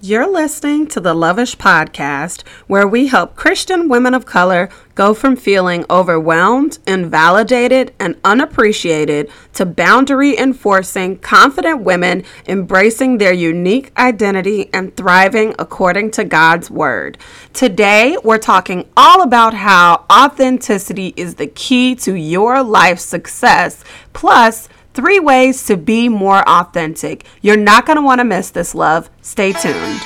You're listening to the Loveish Podcast, where we help Christian women of color go from feeling overwhelmed, invalidated, and unappreciated to boundary enforcing, confident women embracing their unique identity and thriving according to God's Word. Today, we're talking all about how authenticity is the key to your life success, plus, Three ways to be more authentic. You're not going to want to miss this, love. Stay tuned.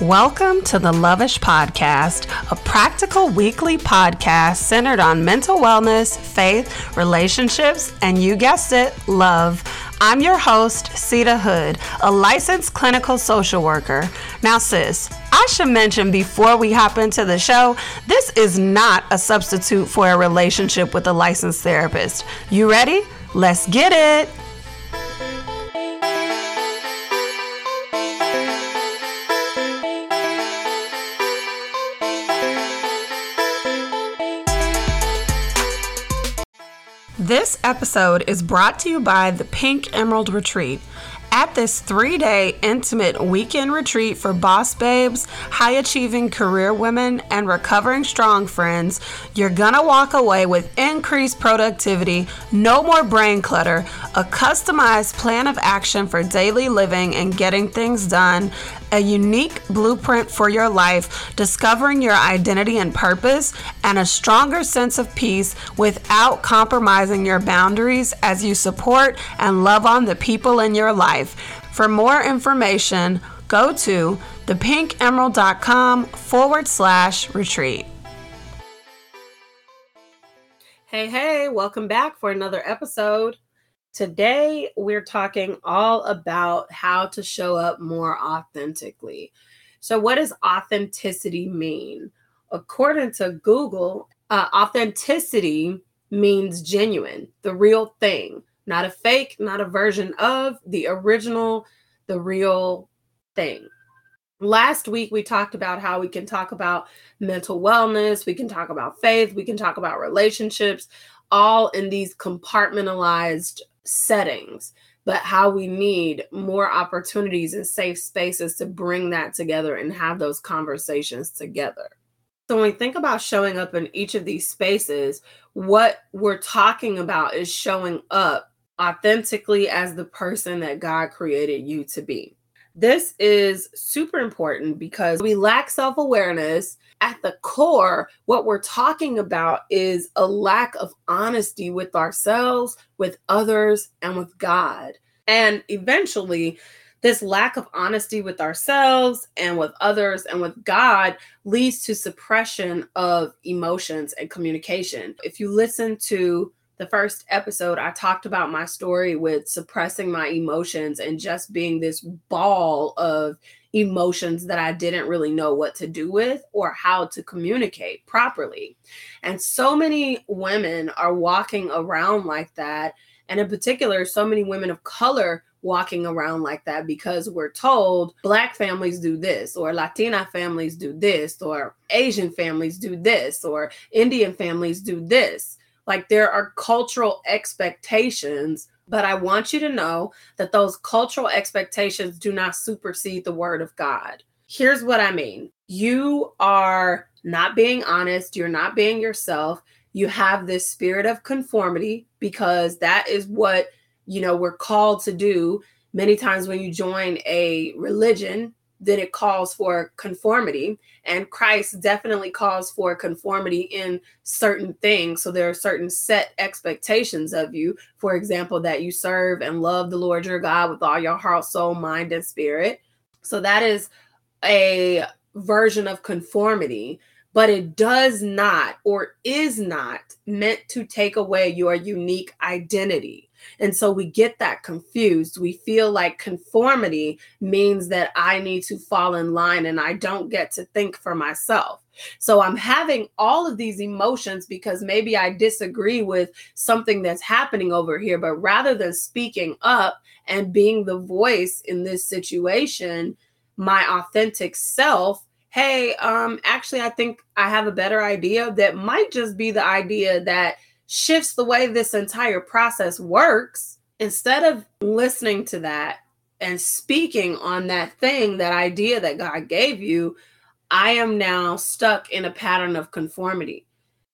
Welcome to the Loveish Podcast, a practical weekly podcast centered on mental wellness, faith, relationships, and you guessed it, love. I'm your host, Seida Hood, a licensed clinical social worker. Now, sis, I should mention before we hop into the show, this is not a substitute for a relationship with a licensed therapist. You ready? Let's get it. This episode is brought to you by the Pink Emerald Retreat. At this three day intimate weekend retreat for boss babes, high achieving career women, and recovering strong friends, you're gonna walk away with increased productivity, no more brain clutter, a customized plan of action for daily living and getting things done, a unique blueprint for your life, discovering your identity and purpose, and a stronger sense of peace without compromising your boundaries as you support and love on the people in your life. For more information, go to thepinkemerald.com forward slash retreat. Hey, hey, welcome back for another episode. Today, we're talking all about how to show up more authentically. So, what does authenticity mean? According to Google, uh, authenticity means genuine, the real thing, not a fake, not a version of the original, the real thing. Last week, we talked about how we can talk about mental wellness, we can talk about faith, we can talk about relationships, all in these compartmentalized settings, but how we need more opportunities and safe spaces to bring that together and have those conversations together. So, when we think about showing up in each of these spaces, what we're talking about is showing up authentically as the person that God created you to be. This is super important because we lack self awareness at the core, what we're talking about is a lack of honesty with ourselves, with others, and with God. And eventually, this lack of honesty with ourselves and with others and with God leads to suppression of emotions and communication. If you listen to the first episode, I talked about my story with suppressing my emotions and just being this ball of emotions that I didn't really know what to do with or how to communicate properly. And so many women are walking around like that. And in particular, so many women of color walking around like that because we're told black families do this or latina families do this or asian families do this or indian families do this like there are cultural expectations but I want you to know that those cultural expectations do not supersede the word of God. Here's what I mean you are not being honest, you're not being yourself. You have this spirit of conformity because that is what, you know, we're called to do. Many times when you join a religion, then it calls for conformity. And Christ definitely calls for conformity in certain things. So there are certain set expectations of you. For example, that you serve and love the Lord your God with all your heart, soul, mind, and spirit. So that is a version of conformity, but it does not or is not meant to take away your unique identity. And so we get that confused. We feel like conformity means that I need to fall in line and I don't get to think for myself. So I'm having all of these emotions because maybe I disagree with something that's happening over here. But rather than speaking up and being the voice in this situation, my authentic self, hey, um, actually, I think I have a better idea that might just be the idea that shifts the way this entire process works. Instead of listening to that and speaking on that thing, that idea that God gave you, I am now stuck in a pattern of conformity,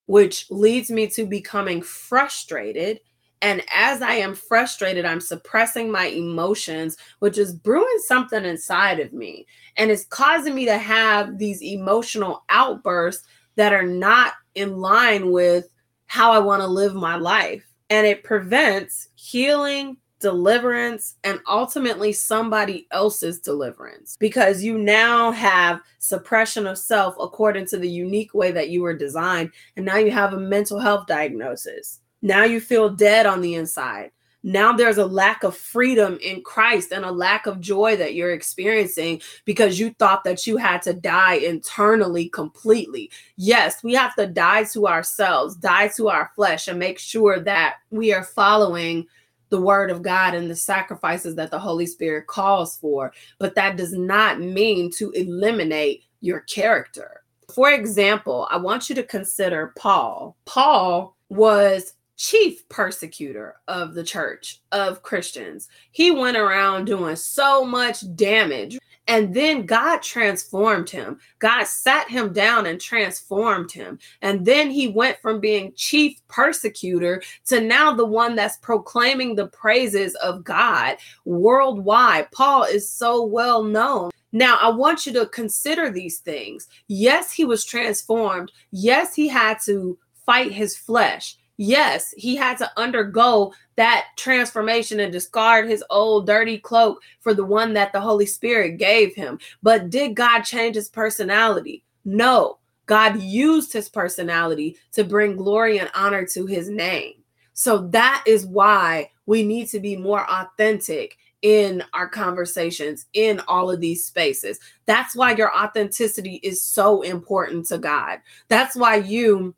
which leads me to becoming frustrated. And as I am frustrated, I'm suppressing my emotions, which is brewing something inside of me. And it's causing me to have these emotional outbursts that are not in line with how I want to live my life. And it prevents healing deliverance and ultimately somebody else's deliverance because you now have suppression of self according to the unique way that you were designed. And now you have a mental health diagnosis. Now you feel dead on the inside. Now there's a lack of freedom in Christ and a lack of joy that you're experiencing because you thought that you had to die internally completely. Yes, we have to die to ourselves, die to our flesh, and make sure that we are following the word of God and the sacrifices that the Holy Spirit calls for. But that does not mean to eliminate your character. For example, I want you to consider Paul. Paul was chief persecutor of the church of Christians. He went around doing so much damage and then God transformed him. God sat him down and transformed him. And then he went from being chief persecutor to now the one that's proclaiming the praises of God worldwide. Paul is so well known. Now, I want you to consider these things. Yes, he was transformed. Yes, he had to fight his flesh. Yes, he had to undergo that transformation and discard his old dirty cloak for the one that the Holy Spirit gave him. But did God change his personality? No. God used his personality to bring glory and honor to his name. So that is why we need to be more authentic in our conversations in all of these spaces. That's why your authenticity is so important to God. That's why you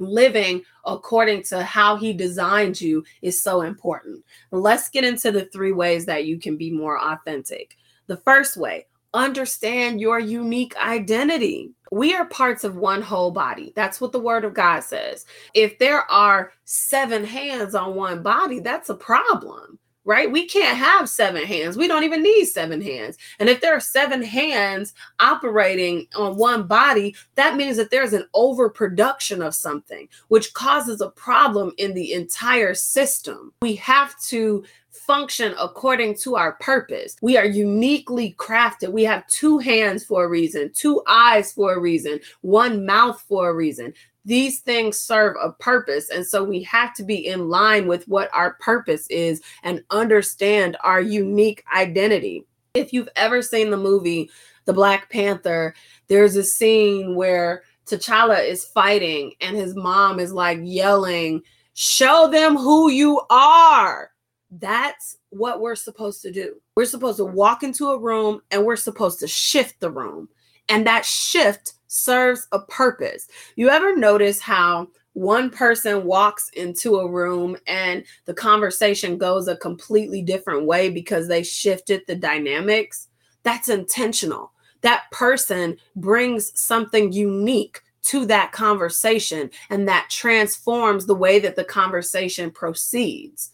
living according to how he designed you is so important. Let's get into the three ways that you can be more authentic. The first way, understand your unique identity. We are parts of one whole body. That's what the word of God says. If there are seven hands on one body, that's a problem right? We can't have seven hands. We don't even need seven hands. And if there are seven hands operating on one body, that means that there's an overproduction of something, which causes a problem in the entire system. We have to function according to our purpose. We are uniquely crafted. We have two hands for a reason, two eyes for a reason, one mouth for a reason these things serve a purpose. And so we have to be in line with what our purpose is and understand our unique identity. If you've ever seen the movie The Black Panther, there's a scene where T'Challa is fighting and his mom is like yelling, Show them who you are. That's what we're supposed to do. We're supposed to walk into a room and we're supposed to shift the room. And that shift serves a purpose. You ever notice how one person walks into a room and the conversation goes a completely different way because they shifted the dynamics? That's intentional. That person brings something unique to that conversation and that transforms the way that the conversation proceeds.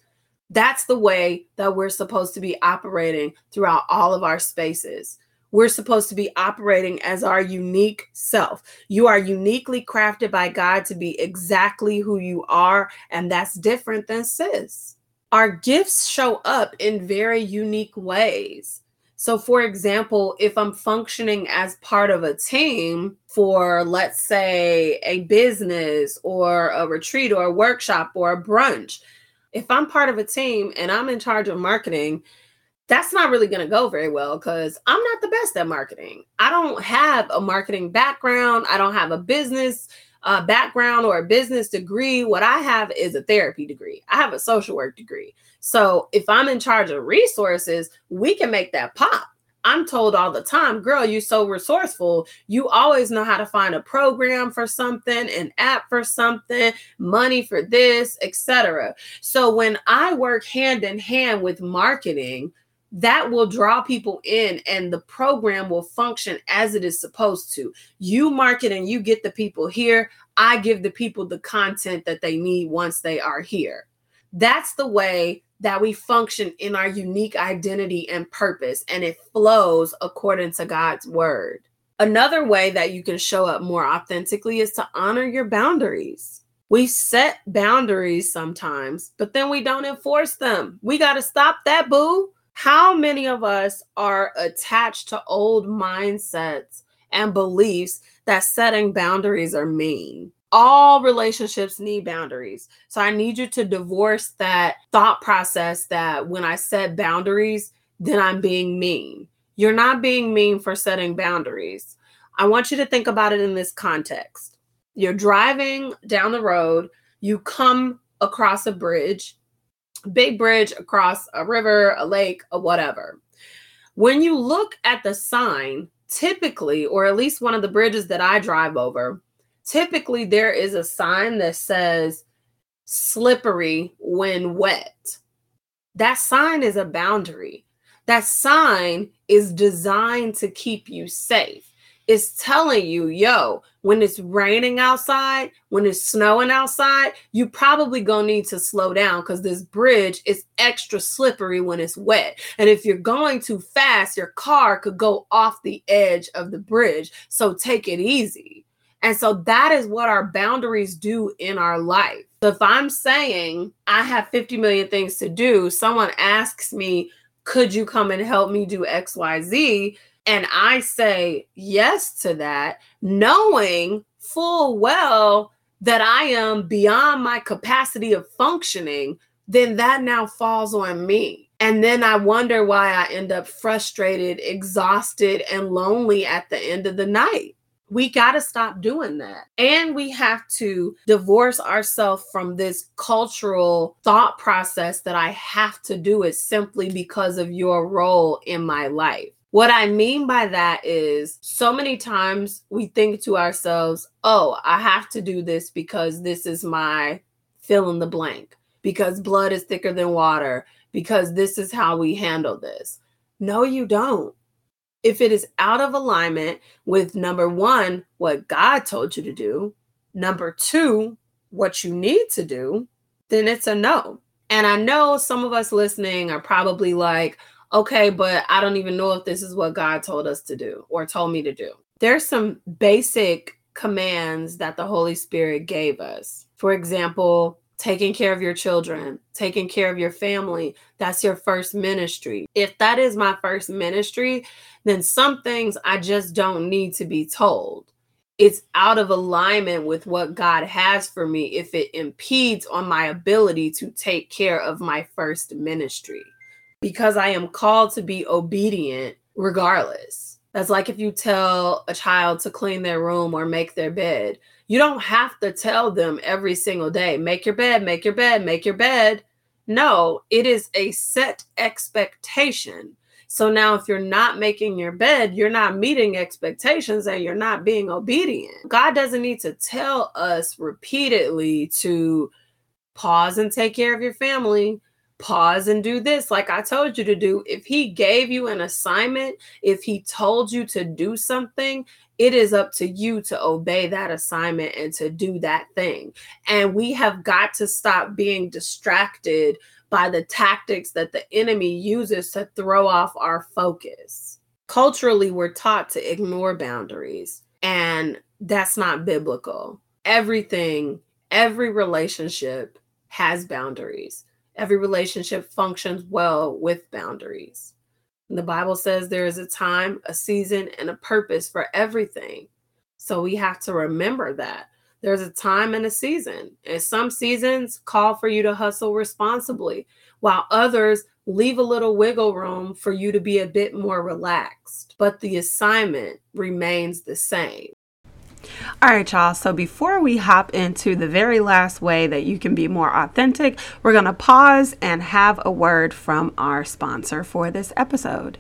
That's the way that we're supposed to be operating throughout all of our spaces. We're supposed to be operating as our unique self. You are uniquely crafted by God to be exactly who you are, and that's different than sis. Our gifts show up in very unique ways. So, for example, if I'm functioning as part of a team for, let's say, a business or a retreat or a workshop or a brunch, if I'm part of a team and I'm in charge of marketing, that's not really going to go very well because I'm not the best at marketing. I don't have a marketing background. I don't have a business uh, background or a business degree. What I have is a therapy degree. I have a social work degree. So if I'm in charge of resources, we can make that pop. I'm told all the time, girl, you're so resourceful. You always know how to find a program for something, an app for something, money for this, etc. So when I work hand in hand with marketing, that will draw people in and the program will function as it is supposed to. You market and you get the people here. I give the people the content that they need once they are here. That's the way that we function in our unique identity and purpose, and it flows according to God's word. Another way that you can show up more authentically is to honor your boundaries. We set boundaries sometimes, but then we don't enforce them. We got to stop that, boo. How many of us are attached to old mindsets and beliefs that setting boundaries are mean? All relationships need boundaries. So I need you to divorce that thought process that when I set boundaries, then I'm being mean. You're not being mean for setting boundaries. I want you to think about it in this context you're driving down the road, you come across a bridge, big bridge across a river, a lake, a whatever. When you look at the sign, typically, or at least one of the bridges that I drive over, typically there is a sign that says slippery when wet. That sign is a boundary. That sign is designed to keep you safe is telling you, yo, when it's raining outside, when it's snowing outside, you probably gonna need to slow down because this bridge is extra slippery when it's wet. And if you're going too fast, your car could go off the edge of the bridge. So take it easy. And so that is what our boundaries do in our life. So if I'm saying I have 50 million things to do, someone asks me, could you come and help me do XYZ? And I say yes to that, knowing full well that I am beyond my capacity of functioning, then that now falls on me. And then I wonder why I end up frustrated, exhausted, and lonely at the end of the night. We got to stop doing that. And we have to divorce ourselves from this cultural thought process that I have to do it simply because of your role in my life. What I mean by that is so many times we think to ourselves, oh, I have to do this because this is my fill in the blank, because blood is thicker than water, because this is how we handle this. No, you don't. If it is out of alignment with number one, what God told you to do, number two, what you need to do, then it's a no. And I know some of us listening are probably like, okay, but I don't even know if this is what God told us to do or told me to do. There's some basic commands that the Holy Spirit gave us. For example, taking care of your children, taking care of your family. That's your first ministry. If that is my first ministry, then some things I just don't need to be told. It's out of alignment with what God has for me if it impedes on my ability to take care of my first ministry because I am called to be obedient regardless. That's like if you tell a child to clean their room or make their bed. You don't have to tell them every single day, make your bed, make your bed, make your bed. No, it is a set expectation. So now, if you're not making your bed, you're not meeting expectations and you're not being obedient. God doesn't need to tell us repeatedly to pause and take care of your family, pause and do this like I told you to do. If he gave you an assignment, if he told you to do something, it is up to you to obey that assignment and to do that thing. And we have got to stop being distracted by the tactics that the enemy uses to throw off our focus. Culturally, we're taught to ignore boundaries, and that's not biblical. Everything, every relationship has boundaries every relationship functions well with boundaries. And the Bible says there is a time, a season, and a purpose for everything. So we have to remember that. There's a time and a season. And some seasons call for you to hustle responsibly, while others leave a little wiggle room for you to be a bit more relaxed. But the assignment remains the same. All right, y'all. So before we hop into the very last way that you can be more authentic, we're going to pause and have a word from our sponsor for this episode.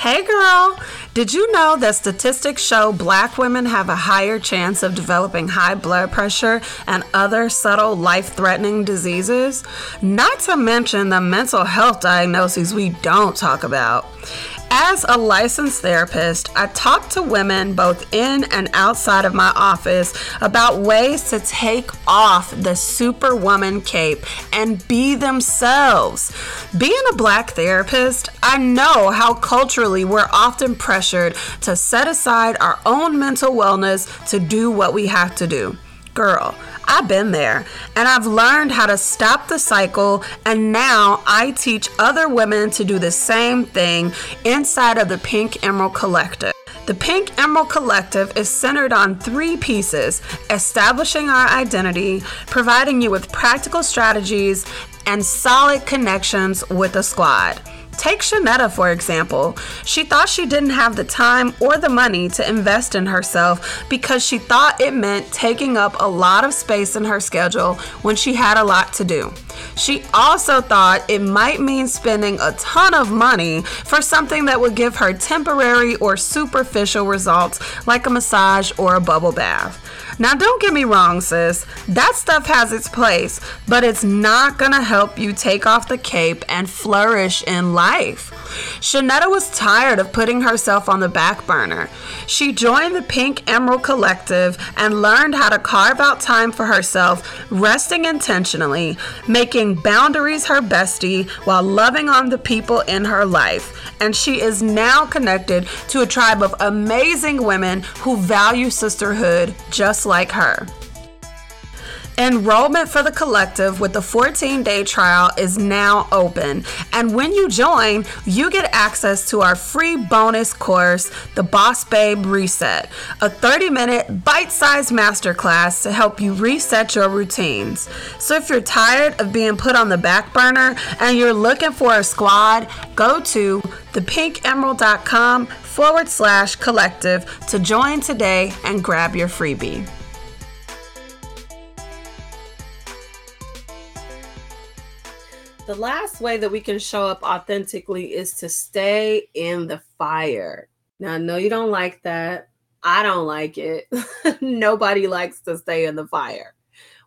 Hey girl, Did you know that statistics show black women have a higher chance of developing high blood pressure and other subtle life threatening diseases? Not to mention the mental health diagnoses we don't talk about. As a licensed therapist, I talk to women both in and outside of my office about ways to take off the superwoman cape and be themselves. Being a black therapist, I know how culturally we're often pressured to set aside our own mental wellness to do what we have to do. Girl, I've been there and I've learned how to stop the cycle, and now I teach other women to do the same thing inside of the Pink Emerald Collective. The Pink Emerald Collective is centered on three pieces establishing our identity, providing you with practical strategies, and solid connections with the squad. Take Shanetta, for example. She thought she didn't have the time or the money to invest in herself because she thought it meant taking up a lot of space in her schedule when she had a lot to do. She also thought it might mean spending a ton of money for something that would give her temporary or superficial results like a massage or a bubble bath. Now, don't get me wrong, sis. That stuff has its place, but it's not gonna help you take off the cape and flourish in life. Shanetta was tired of putting herself on the back burner. She joined the Pink Emerald Collective and learned how to carve out time for herself, resting intentionally, making boundaries her bestie while loving on the people in her life. And she is now connected to a tribe of amazing women who value sisterhood just like her. Enrollment for the collective with the 14 day trial is now open. And when you join, you get access to our free bonus course, The Boss Babe Reset, a 30 minute bite sized masterclass to help you reset your routines. So if you're tired of being put on the back burner and you're looking for a squad, go to thepinkemerald.com forward slash collective to join today and grab your freebie. The last way that we can show up authentically is to stay in the fire. Now, I know you don't like that. I don't like it. Nobody likes to stay in the fire.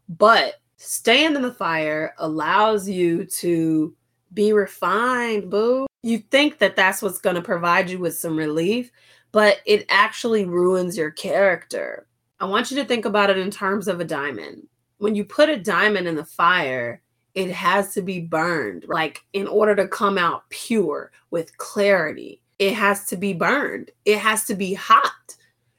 But staying in the fire allows you to be refined, boo. You think that that's what's going to provide you with some relief, but it actually ruins your character. I want you to think about it in terms of a diamond. When you put a diamond in the fire, it has to be burned. Like, in order to come out pure with clarity, it has to be burned, it has to be hot.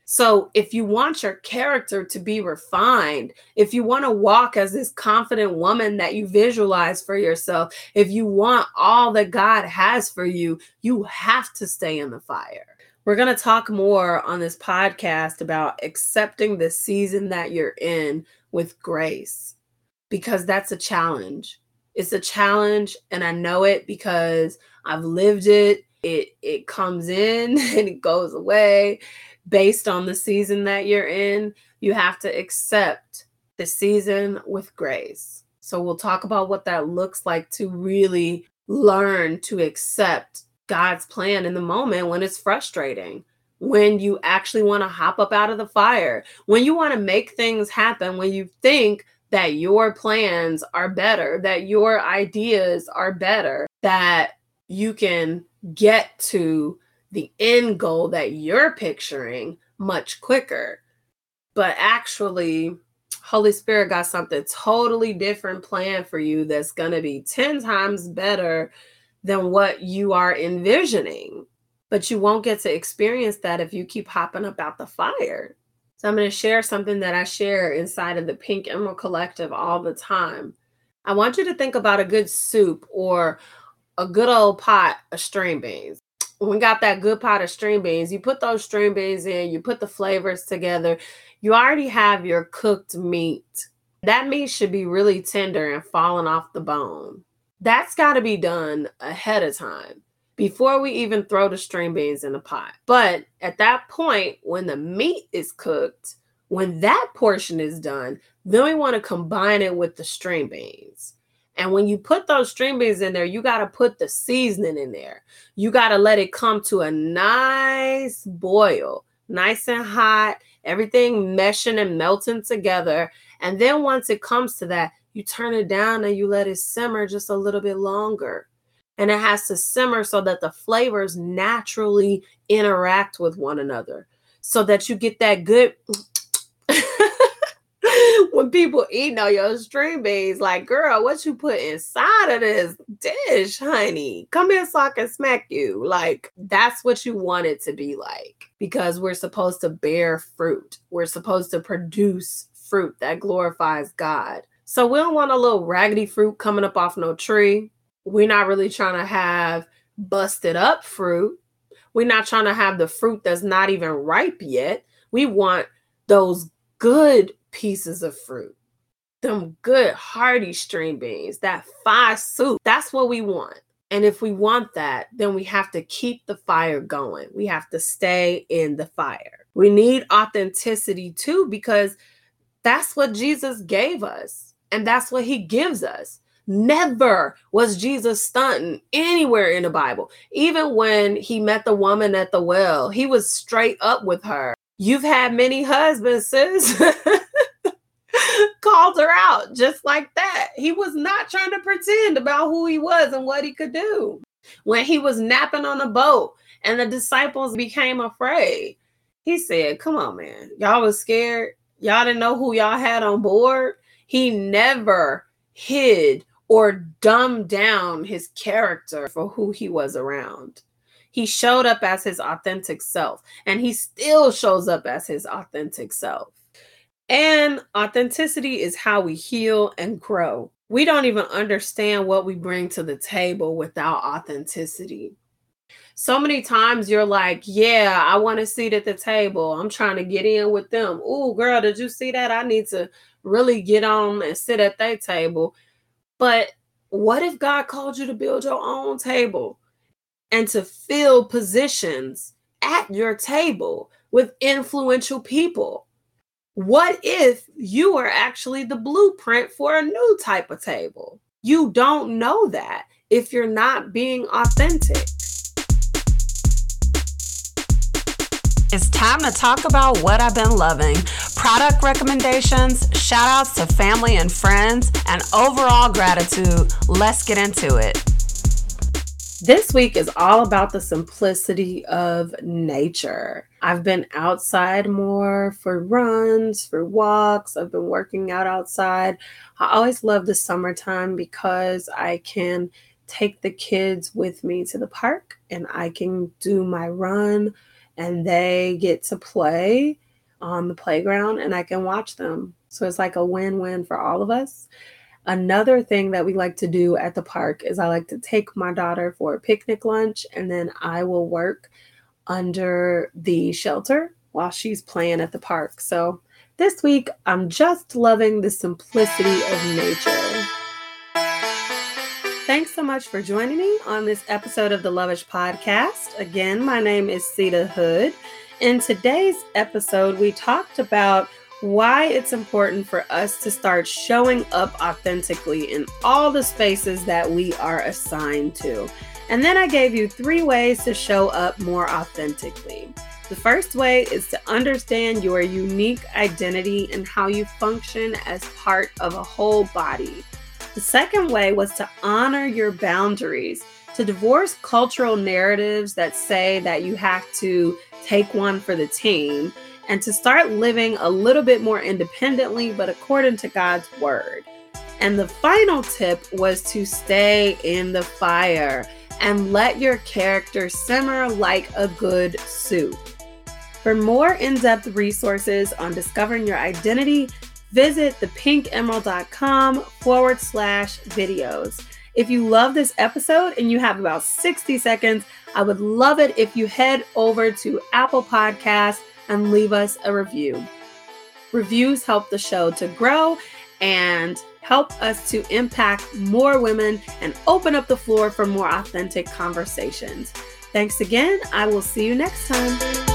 So, if you want your character to be refined, if you want to walk as this confident woman that you visualize for yourself, if you want all that God has for you, you have to stay in the fire. We're going to talk more on this podcast about accepting the season that you're in with grace because that's a challenge. It's a challenge and I know it because I've lived it. It it comes in and it goes away based on the season that you're in. You have to accept the season with grace. So we'll talk about what that looks like to really learn to accept God's plan in the moment when it's frustrating when you actually want to hop up out of the fire, when you want to make things happen, when you think that your plans are better, that your ideas are better, that you can get to the end goal that you're picturing much quicker. But actually, Holy Spirit got something totally different planned for you that's going to be 10 times better than what you are envisioning. But you won't get to experience that if you keep hopping up out the fire. So I'm going to share something that I share inside of the Pink Emerald Collective all the time. I want you to think about a good soup or a good old pot of string beans. When we got that good pot of string beans, you put those string beans in, you put the flavors together, you already have your cooked meat. That meat should be really tender and falling off the bone. That's got to be done ahead of time before we even throw the string beans in the pot. But at that point, when the meat is cooked, when that portion is done, then we want to combine it with the string beans. And when you put those string beans in there, you got to put the seasoning in there. You got to let it come to a nice boil, nice and hot, everything meshing and melting together. And then once it comes to that, you turn it down and you let it simmer just a little bit longer. And it has to simmer so that the flavors naturally interact with one another so that you get that good when people eating on your string beans, like, girl, what you put inside of this dish, honey? Come here so I can smack you. Like, that's what you want it to be like because we're supposed to bear fruit. We're supposed to produce fruit that glorifies God. So we don't want a little raggedy fruit coming up off no tree. We're not really trying to have busted up fruit. We're not trying to have the fruit that's not even ripe yet. We want those good pieces of fruit. Them good hearty string beans, that fire soup. That's what we want. And if we want that, then we have to keep the fire going. We have to stay in the fire. We need authenticity too, because that's what Jesus gave us. And that's what he gives us. Never was Jesus stunting anywhere in the Bible. Even when he met the woman at the well, he was straight up with her. You've had many husbands, sis. called her out just like that. He was not trying to pretend about who he was and what he could do. When he was napping on the boat and the disciples became afraid, he said, Come on, man. Y'all was scared. Y'all didn't know who y'all had on board. He never hid or dumbed down his character for who he was around. He showed up as his authentic self, and he still shows up as his authentic self. And authenticity is how we heal and grow. We don't even understand what we bring to the table without authenticity. So many times you're like, Yeah, I want a seat at the table. I'm trying to get in with them. Oh, girl, did you see that? I need to really get on and sit at that table. But what if God called you to build your own table and to fill positions at your table with influential people? What if you are actually the blueprint for a new type of table? You don't know that if you're not being authentic. It's time to talk about what I've been loving product recommendations, shout outs to family and friends, and overall gratitude. Let's get into it. This week is all about the simplicity of nature. I've been outside more for runs, for walks. I've been working out outside. I always love the summertime because I can take the kids with me to the park and I can do my run and they get to play on the playground and I can watch them. So it's like a win win for all of us. Another thing that we like to do at the park is I like to take my daughter for a picnic lunch and then I will work under the shelter while she's playing at the park. So this week, I'm just loving the simplicity of nature. Thanks so much for joining me on this episode of the Loveish Podcast. Again, my name is Seida Hood. In today's episode, we talked about why it's important for us to start showing up authentically in all the spaces that we are assigned to. And then I gave you three ways to show up more authentically. The first way is to understand your unique identity and how you function as part of a whole body. The second way was to honor your boundaries, to divorce cultural narratives that say that you have to take one for the team and to start living a little bit more independently, but according to God's word. And the final tip was to stay in the fire and let your character simmer like a good soup. For more in depth resources on discovering your identity, visit thepinkemerald.com forward slash videos. If you love this episode and you have about 60 seconds, I would love it if you head over to Apple Podcasts and leave us a review. Reviews help the show to grow and help us to impact more women and open up the floor for more authentic conversations. Thanks again. I will see you next time.